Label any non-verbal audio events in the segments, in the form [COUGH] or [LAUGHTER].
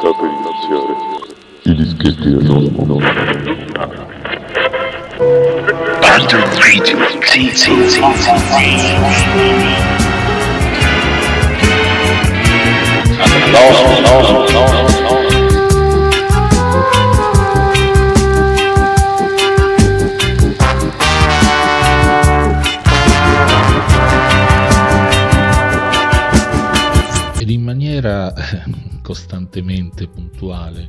Date iniziale. I dischetti erano Battle Radio. Sì, sì, sì, sì, sì. No, no, no, no, no. Costantemente puntuale,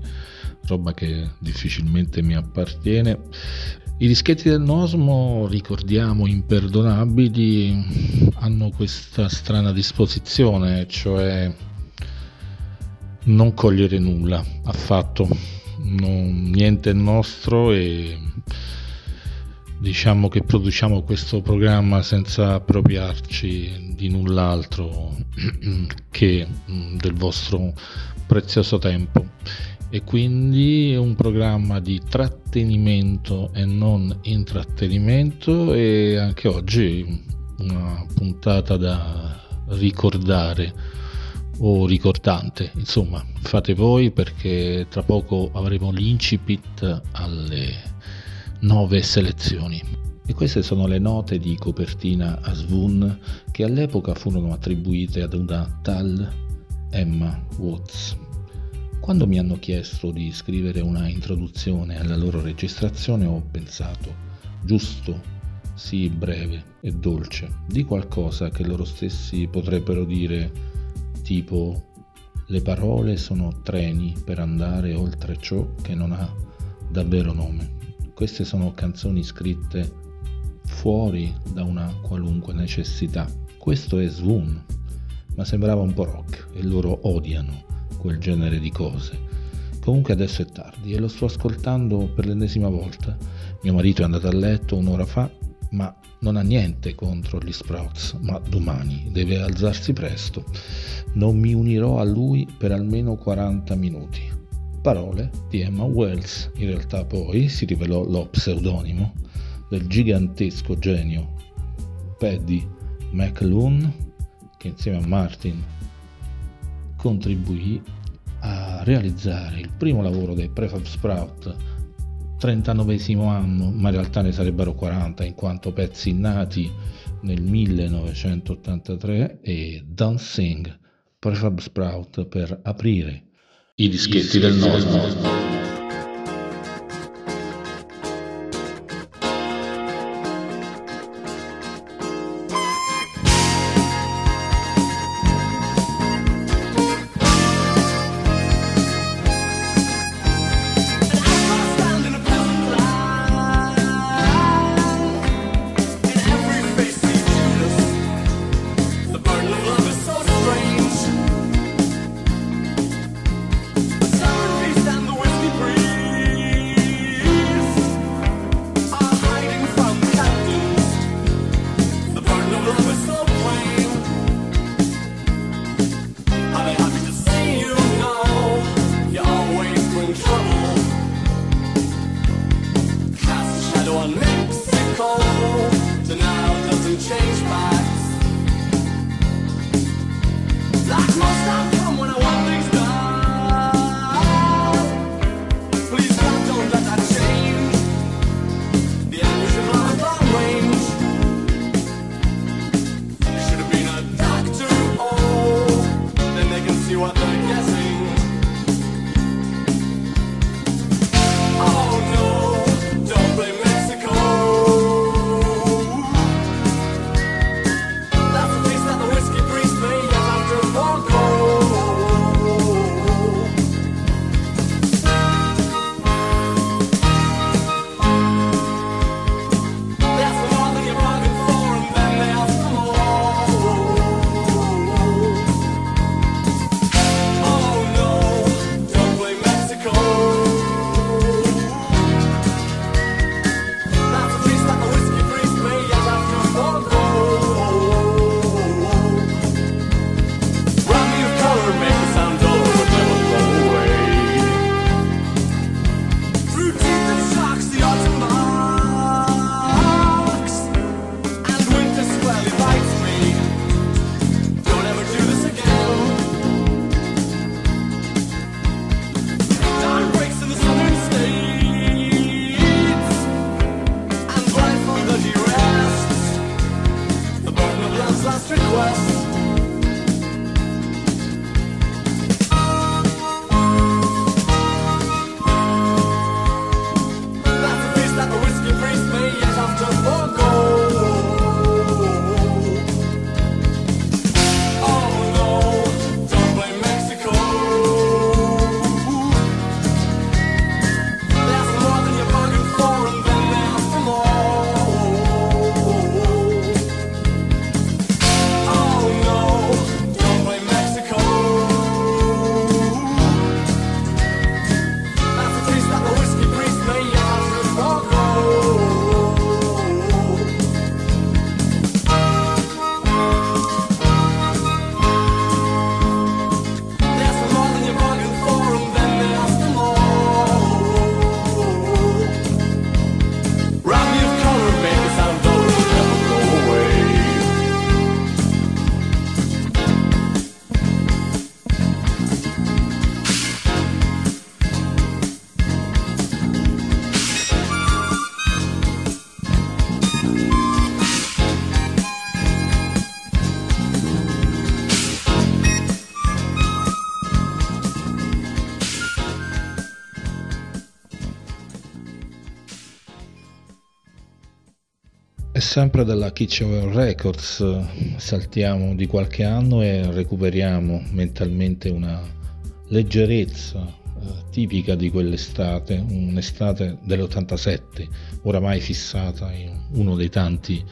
roba che difficilmente mi appartiene. I dischetti del Nosmo, ricordiamo, imperdonabili, hanno questa strana disposizione, cioè non cogliere nulla affatto, non, niente è nostro e diciamo che produciamo questo programma senza appropriarci di null'altro [CLEARS THROAT] che mm, del vostro prezioso tempo e quindi un programma di trattenimento e non intrattenimento e anche oggi una puntata da ricordare o ricordante insomma fate voi perché tra poco avremo l'incipit alle nove selezioni. E queste sono le note di copertina a Svun che all'epoca furono attribuite ad una tal Emma Watts. Quando mi hanno chiesto di scrivere una introduzione alla loro registrazione ho pensato, giusto, sì breve e dolce, di qualcosa che loro stessi potrebbero dire tipo le parole sono treni per andare oltre ciò che non ha davvero nome. Queste sono canzoni scritte fuori da una qualunque necessità. Questo è Swoon, ma sembrava un po' rock e loro odiano quel genere di cose. Comunque adesso è tardi e lo sto ascoltando per l'ennesima volta. Mio marito è andato a letto un'ora fa, ma non ha niente contro gli Sprouts, ma domani deve alzarsi presto. Non mi unirò a lui per almeno 40 minuti parole di Emma Wells, in realtà poi si rivelò lo pseudonimo del gigantesco genio Paddy McLuhan, che insieme a Martin contribuì a realizzare il primo lavoro dei Prefab Sprout 39 anno, ma in realtà ne sarebbero 40 in quanto pezzi nati nel 1983 e Don't Sing Prefab Sprout per aprire i dischetti del Nosmo. Sempre dalla Kitchenware Records saltiamo di qualche anno e recuperiamo mentalmente una leggerezza eh, tipica di quell'estate, un'estate dell'87, oramai fissata in uno dei tanti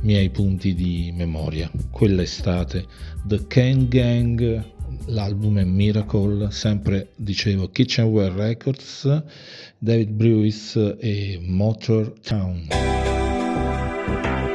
miei punti di memoria. Quell'estate, The Kane Gang, l'album è Miracle, sempre dicevo Kitchenware Records, David Brewis e Motor Town. Ci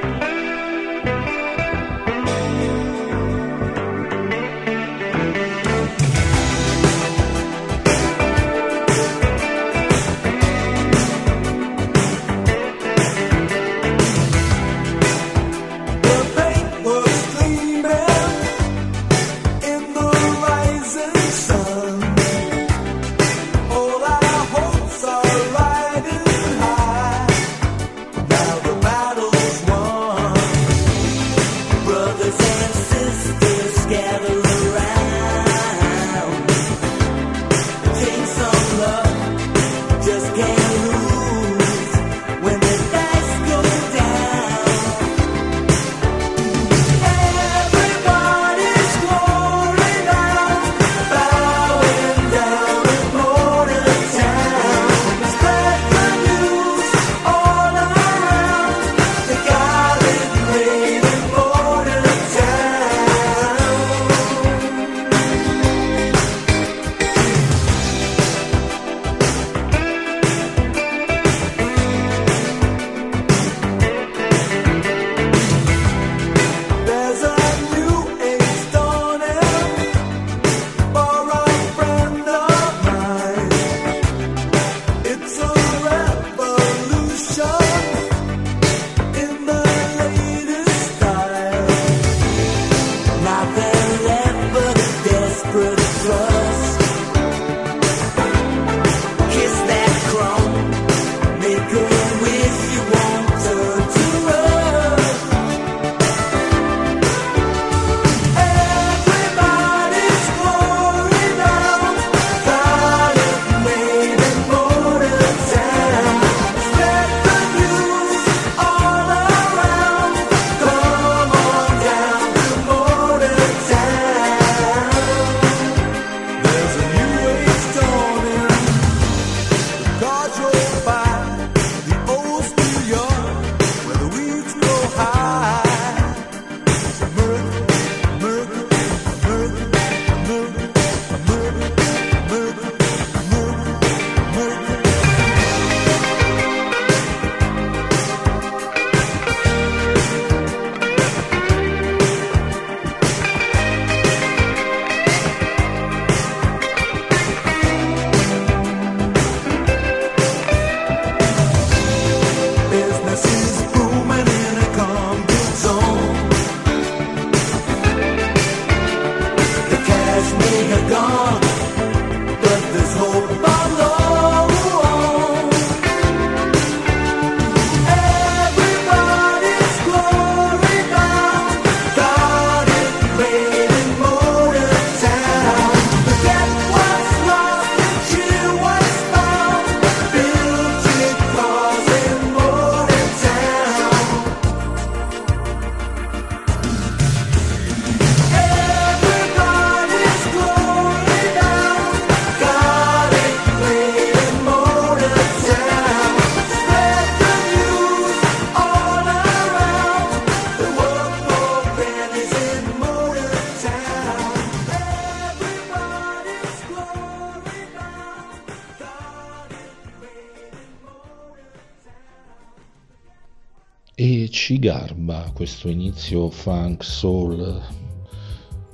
questo inizio funk soul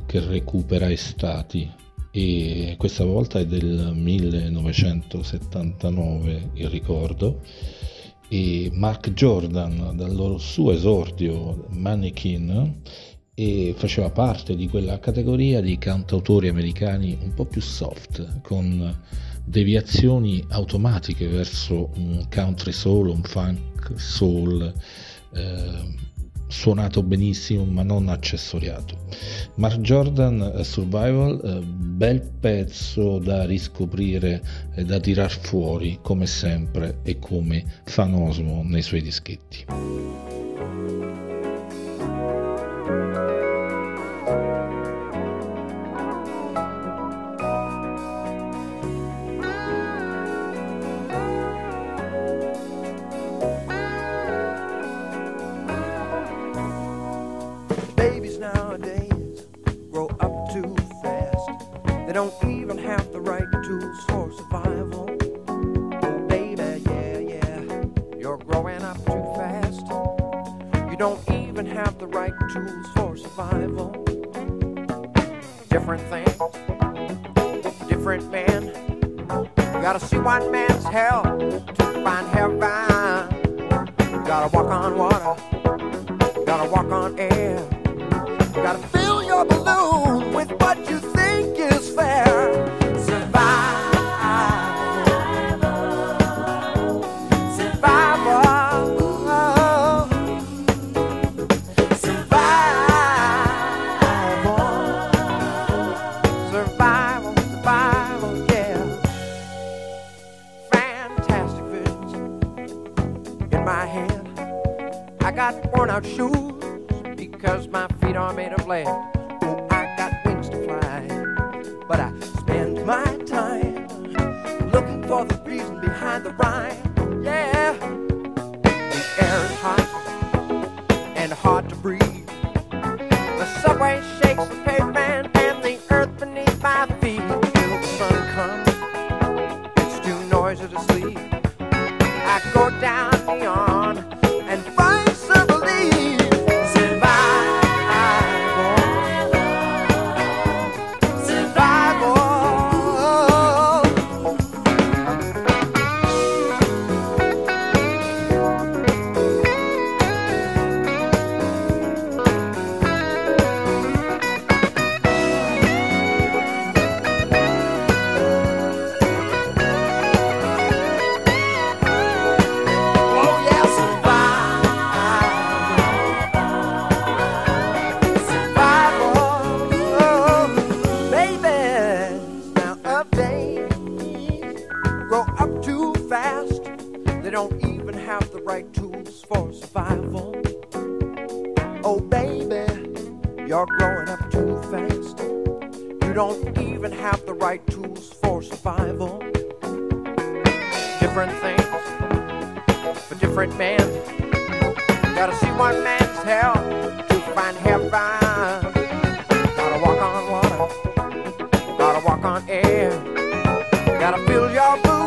che recupera estati. E questa volta è del 1979 il ricordo. E Mark Jordan dal suo esordio Mannequin e faceva parte di quella categoria di cantautori americani un po' più soft con deviazioni automatiche verso un country soul, un funk soul eh, suonato benissimo ma non accessoriato. Mark Jordan eh, Survival, eh, bel pezzo da riscoprire e da tirar fuori come sempre e come fanosmo nei suoi dischetti. even have the right tools for survival. Different thing, different man. You gotta see one man's hell to find heaven. You gotta walk on water, you gotta walk on air. You gotta fill your balloon with what you think is fair. shoes because my feet are made of lead. even have the right tools for survival. Oh, baby, you're growing up too fast. You don't even have the right tools for survival. Different things for different men. Gotta see one man's hell to find heaven. Gotta walk on water, gotta walk on air, gotta fill your boots.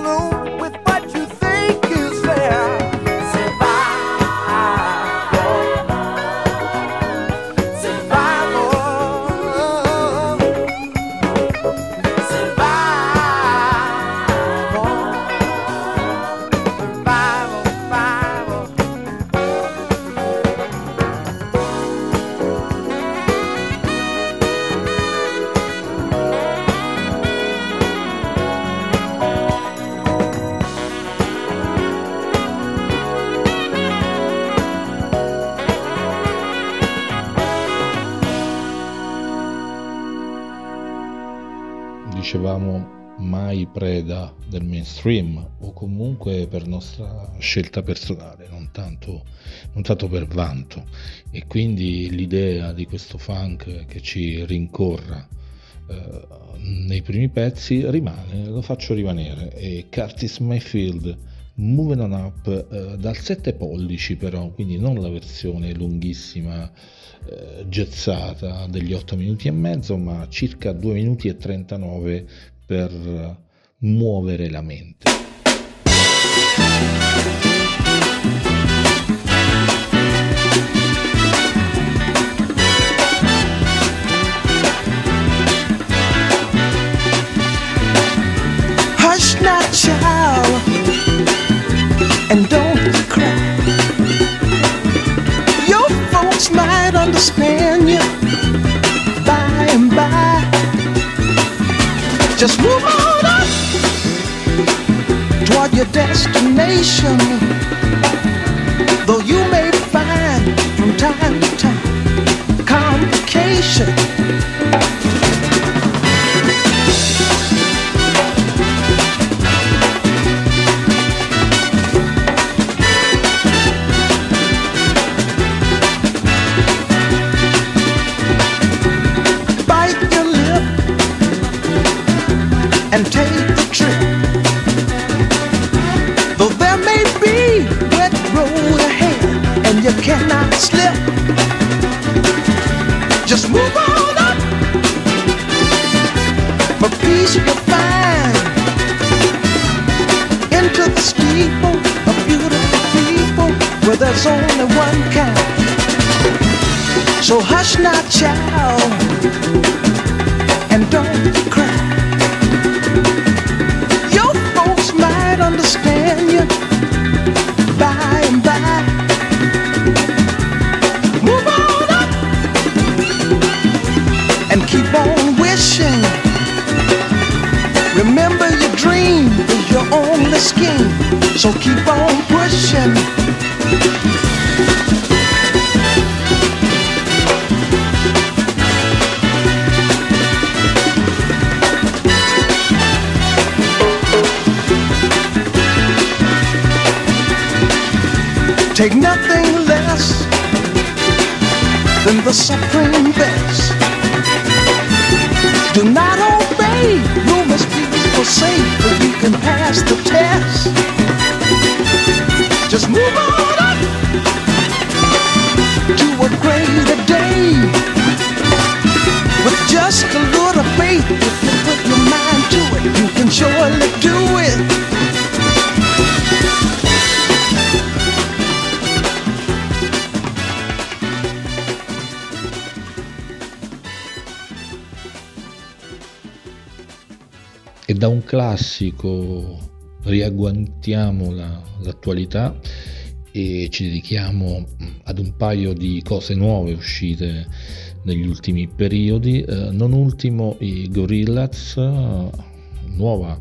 Mainstream o comunque per nostra scelta personale, non tanto, non tanto per vanto. E quindi l'idea di questo funk che ci rincorra eh, nei primi pezzi rimane, lo faccio rimanere. E Curtis Mayfield Moving on Up eh, dal 7 pollici però, quindi non la versione lunghissima eh, gezzata degli 8 minuti e mezzo, ma circa 2 minuti e 39 per muovere la mente. Hush now, child, and don't cry. Your folks might understand you by and by. Just move your destination. Though you may find from time to time complications. just move on up. But peace you'll find into the steeple of beautiful people where there's only one kind. So hush now, child, and don't cry. Your folks might understand. the scheme, so keep on pushing. Take nothing less than the supreme best. will say that you can pass the test. Just move on up to a greater day. With just a little faith, if you put your mind to it, you can surely do da un classico riagguantiamo la, l'attualità e ci dedichiamo mm, ad un paio di cose nuove uscite negli ultimi periodi, eh, non ultimo i Gorillaz, eh, nuova,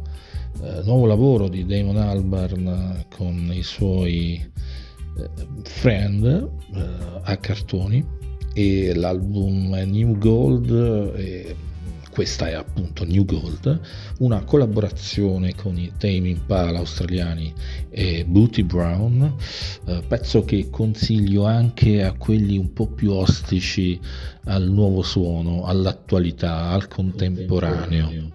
eh, nuovo lavoro di Damon Albarn con i suoi eh, friend eh, a cartoni e l'album New Gold eh, questa è appunto New Gold, una collaborazione con i Tame Impala australiani e Booty Brown, eh, pezzo che consiglio anche a quelli un po' più ostici al nuovo suono, all'attualità, al contemporaneo. contemporaneo.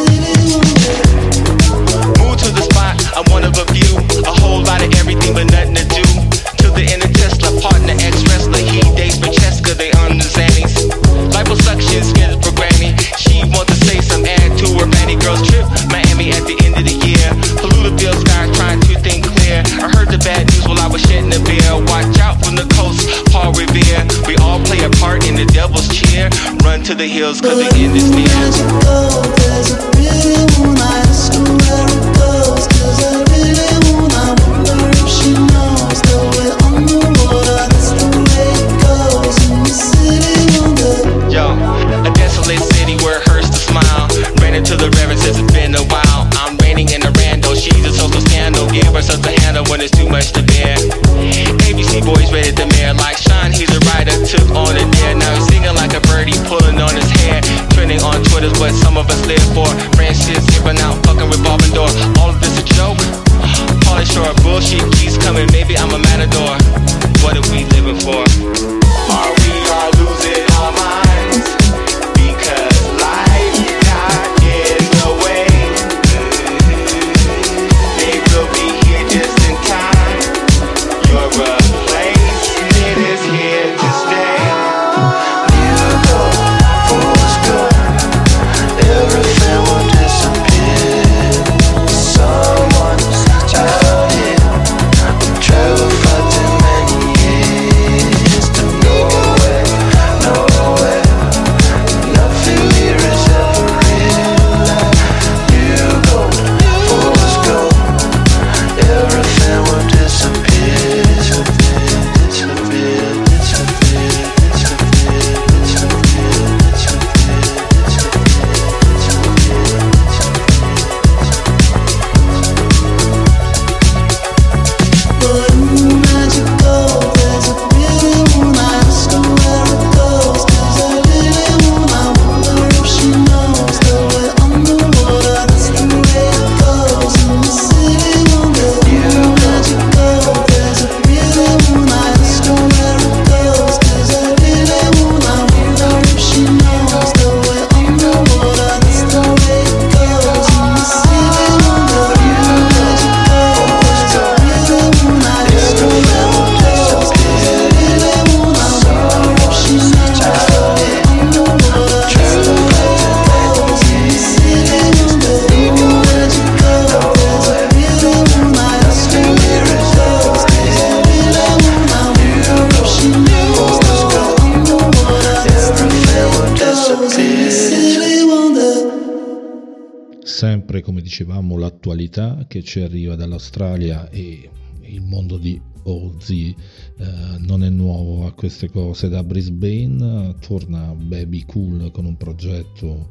Sempre come dicevamo l'attualità che ci arriva dall'Australia e il mondo di Ozzy eh, non è nuovo a queste cose. Da Brisbane torna Baby Cool con un progetto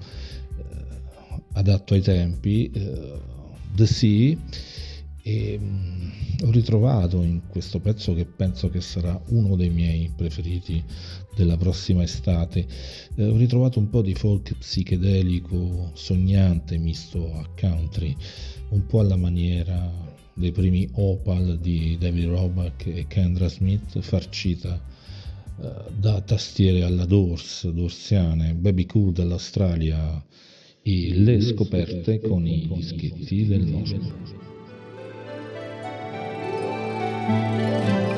eh, adatto ai tempi, eh, The Sea, e mm, ho ritrovato in questo pezzo che penso che sarà uno dei miei preferiti della prossima estate, eh, ho ritrovato un po' di folk psichedelico sognante misto a country, un po' alla maniera dei primi Opal di David Roback e Kendra Smith, farcita eh, da tastiere alla Doors, dorsiane, Baby Cool dall'Australia e le scoperte con i dischetti del nostro. Música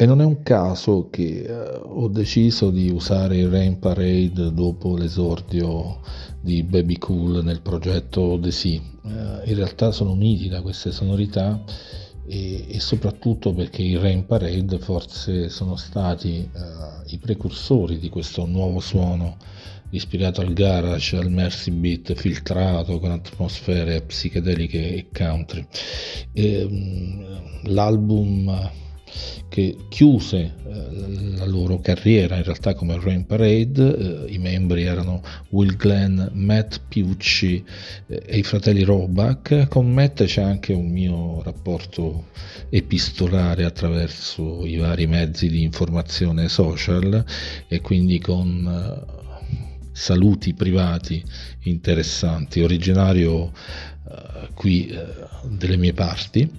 E non è un caso che eh, ho deciso di usare il Rain Parade dopo l'esordio di Baby Cool nel progetto The Sea. Eh, in realtà sono uniti da queste sonorità e, e, soprattutto perché i Rain Parade forse sono stati eh, i precursori di questo nuovo suono ispirato al garage, al mercy beat filtrato con atmosfere psichedeliche e country. E, mm, l'album che chiuse eh, la loro carriera in realtà come Rain Parade, eh, i membri erano Will Glenn, Matt Piucci eh, e i fratelli Roback, con Matt c'è anche un mio rapporto epistolare attraverso i vari mezzi di informazione social e quindi con saluti privati interessanti, originario uh, qui uh, delle mie parti.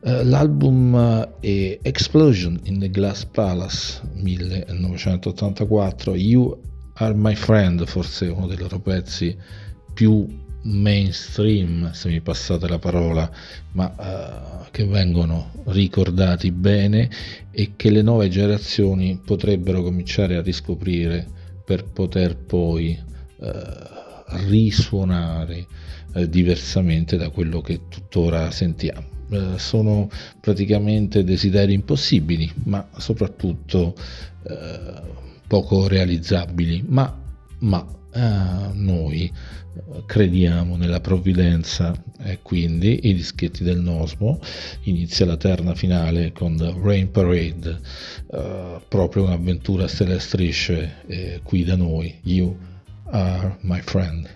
Uh, l'album è Explosion in the Glass Palace 1984, You Are My Friend, forse uno dei loro pezzi più mainstream, se mi passate la parola, ma che vengono ricordati bene e che le nuove generazioni potrebbero cominciare a riscoprire per poter poi eh, risuonare eh, diversamente da quello che tuttora sentiamo. Eh, sono praticamente desideri impossibili, ma soprattutto eh, poco realizzabili, ma, ma eh, noi crediamo nella provvidenza e quindi i dischetti del Nosmo. Inizia la terna finale con The Rain Parade uh, proprio un'avventura stelle strisce eh, qui da noi. You Are My Friend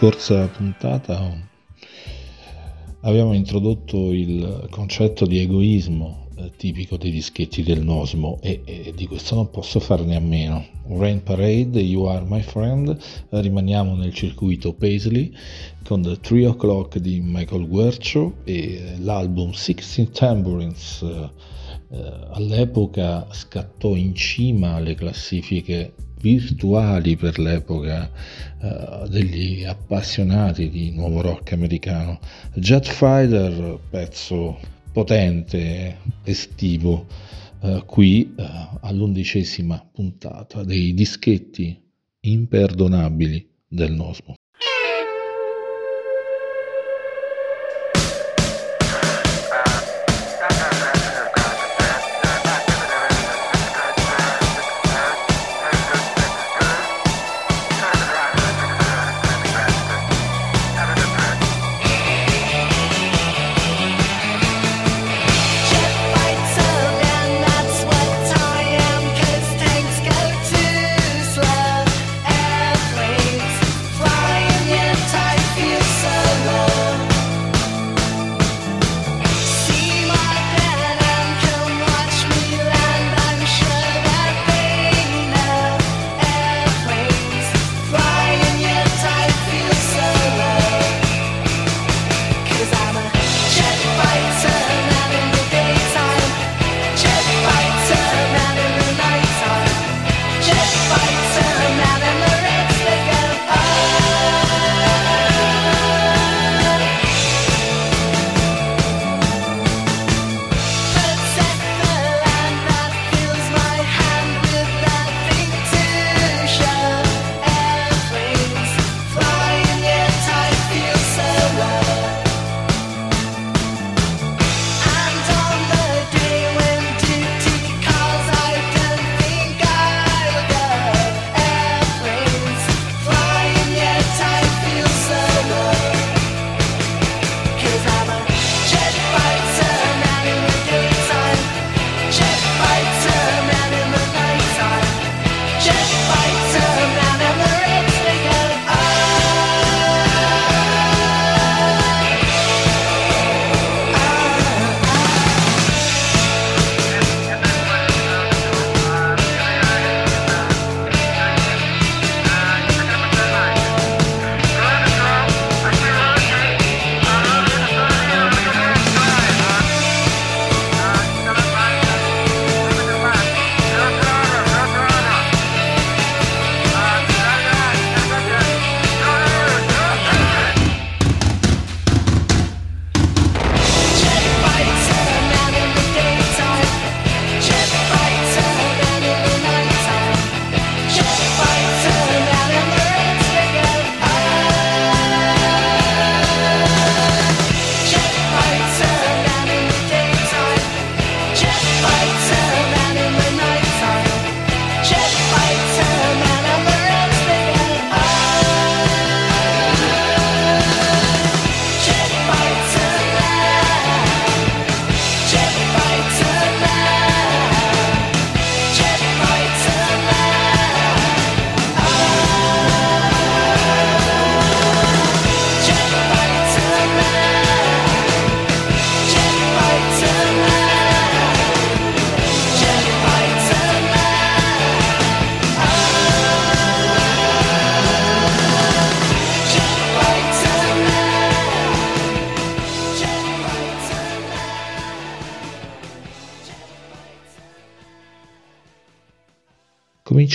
scorsa puntata ho abbiamo introdotto il concetto di egoismo eh, tipico dei dischetti del Nosmo e, e, di questo non posso farne a meno. Rain Parade, You Are My Friend, rimaniamo nel circuito Paisley con The 3 O'Clock di Michael Guercio e l'album Sixteen Tambourines eh, all'epoca scattò in cima alle classifiche virtuali per l'epoca uh, degli appassionati di nuovo rock americano. Jet Fighter, pezzo potente, estivo, uh, qui uh, all'undicesima puntata dei dischetti imperdonabili del Nosmo.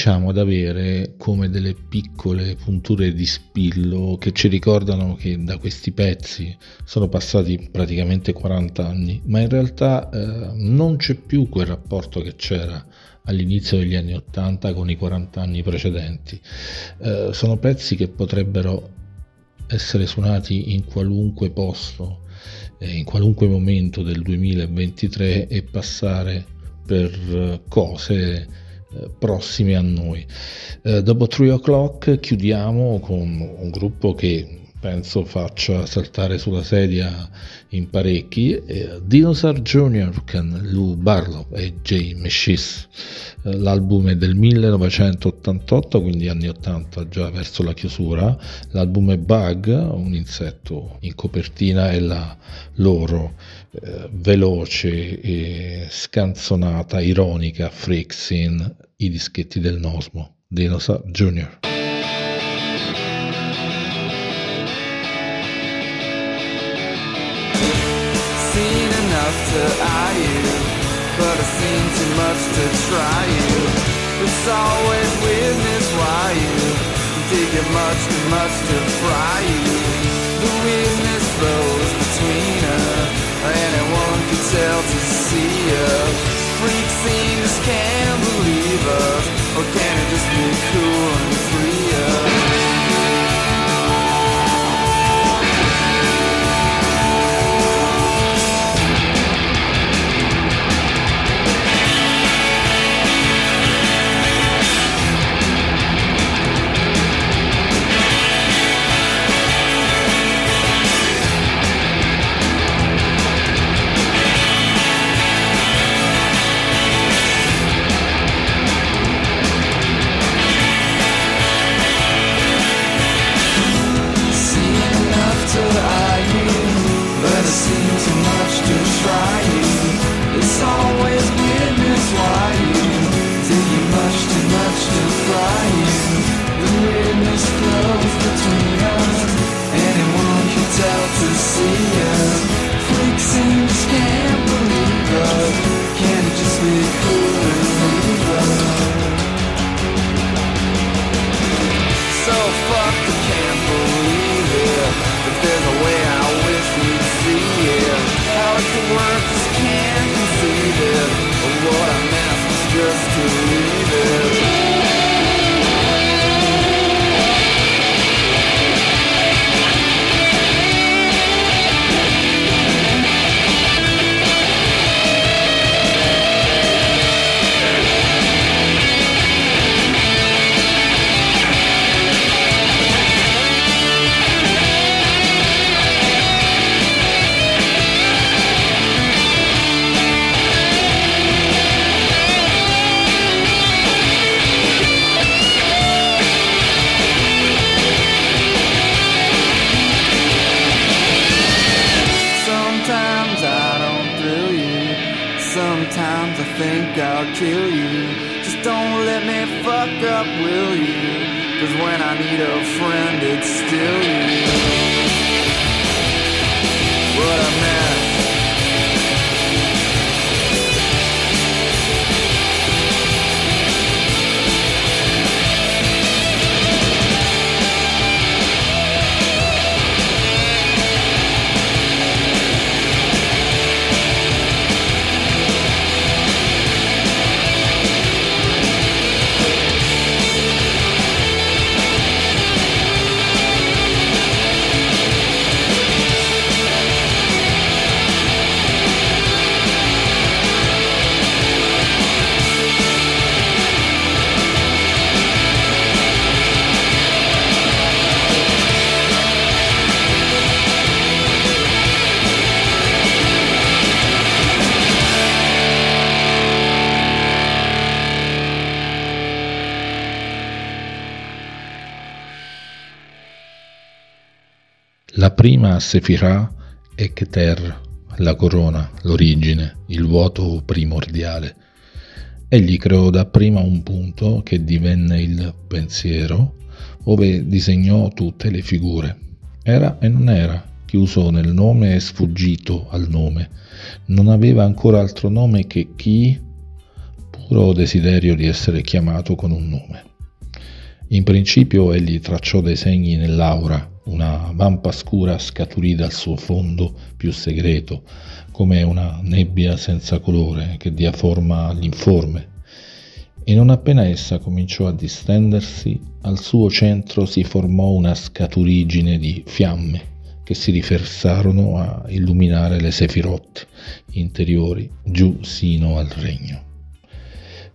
Cominciamo ad avere come delle piccole punture di spillo che ci ricordano che da questi pezzi sono passati praticamente 40 anni, ma in realtà eh, non c'è più quel rapporto che c'era all'inizio degli anni 80 con i 40 anni precedenti. Eh, sono pezzi che potrebbero essere suonati in qualunque posto, eh, in qualunque momento del 2023 e passare per eh, cose eh, prossimi a noi. Eh, dopo 3 o'clock chiudiamo con un gruppo che penso faccia saltare sulla sedia in parecchi, eh, Dinosaur Jr. con Lou Barlow e Jay Meshis. Eh, l'album è del 1988, quindi anni 80 già verso la chiusura. L'album è Bug, un insetto in copertina e la loro eh, veloce e scanzonata, ironica Freaks in i dischetti del Nosmo. Dinosaur Jr. I've too much to try you. It's always weirdness why you dig it much too much to fry you. The weirdness flows between us, anyone can tell to see us. Freak scene just can't believe us, or can it just be cool and free prima Sefirah è Keter, la corona, l'origine, il vuoto primordiale. Egli creò dapprima un punto che divenne il pensiero, ove disegnò tutte le figure. Era e non era, chiuso nel nome e sfuggito al nome. Non aveva ancora altro nome che chi, puro desiderio di essere chiamato con un nome. In principio egli tracciò dei segni nell'aura, una vampa scura scaturì dal suo fondo più segreto, come una nebbia senza colore che dia forma all'informe. E non appena essa cominciò a distendersi, al suo centro si formò una scaturigine di fiamme che si riversarono a illuminare le sefirot interiori giù sino al regno.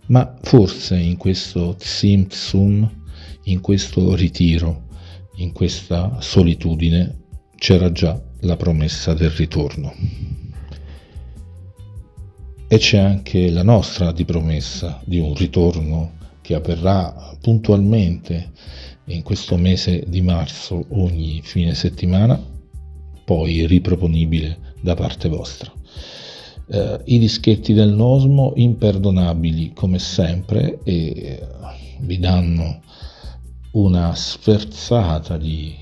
Ma forse in questo Tzim Tsum, in questo ritiro, in questa solitudine c'era già la promessa del ritorno. E c'è anche la nostra di promessa di un ritorno che avverrà puntualmente in questo mese di marzo ogni fine settimana, poi riproponibile da parte vostra. Eh, I dischetti del Nosmo imperdonabili come sempre e vi danno una sferzata di,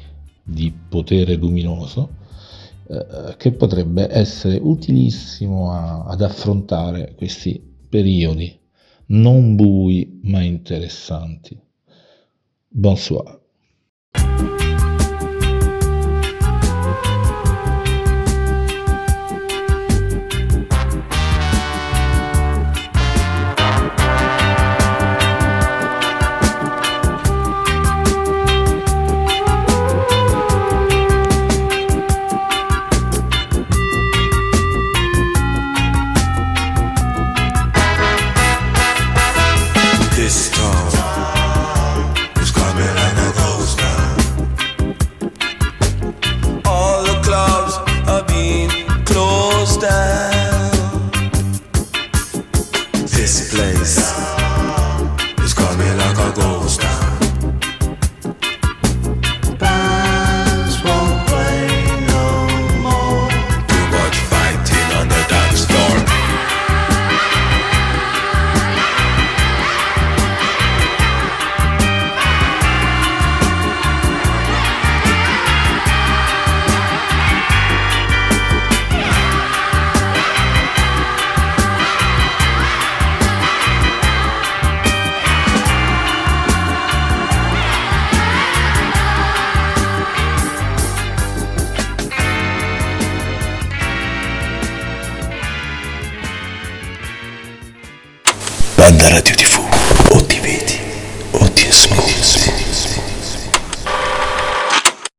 di potere luminoso eh, che potrebbe essere utilissimo a, ad affrontare questi periodi non bui ma interessanti. Bonsoir.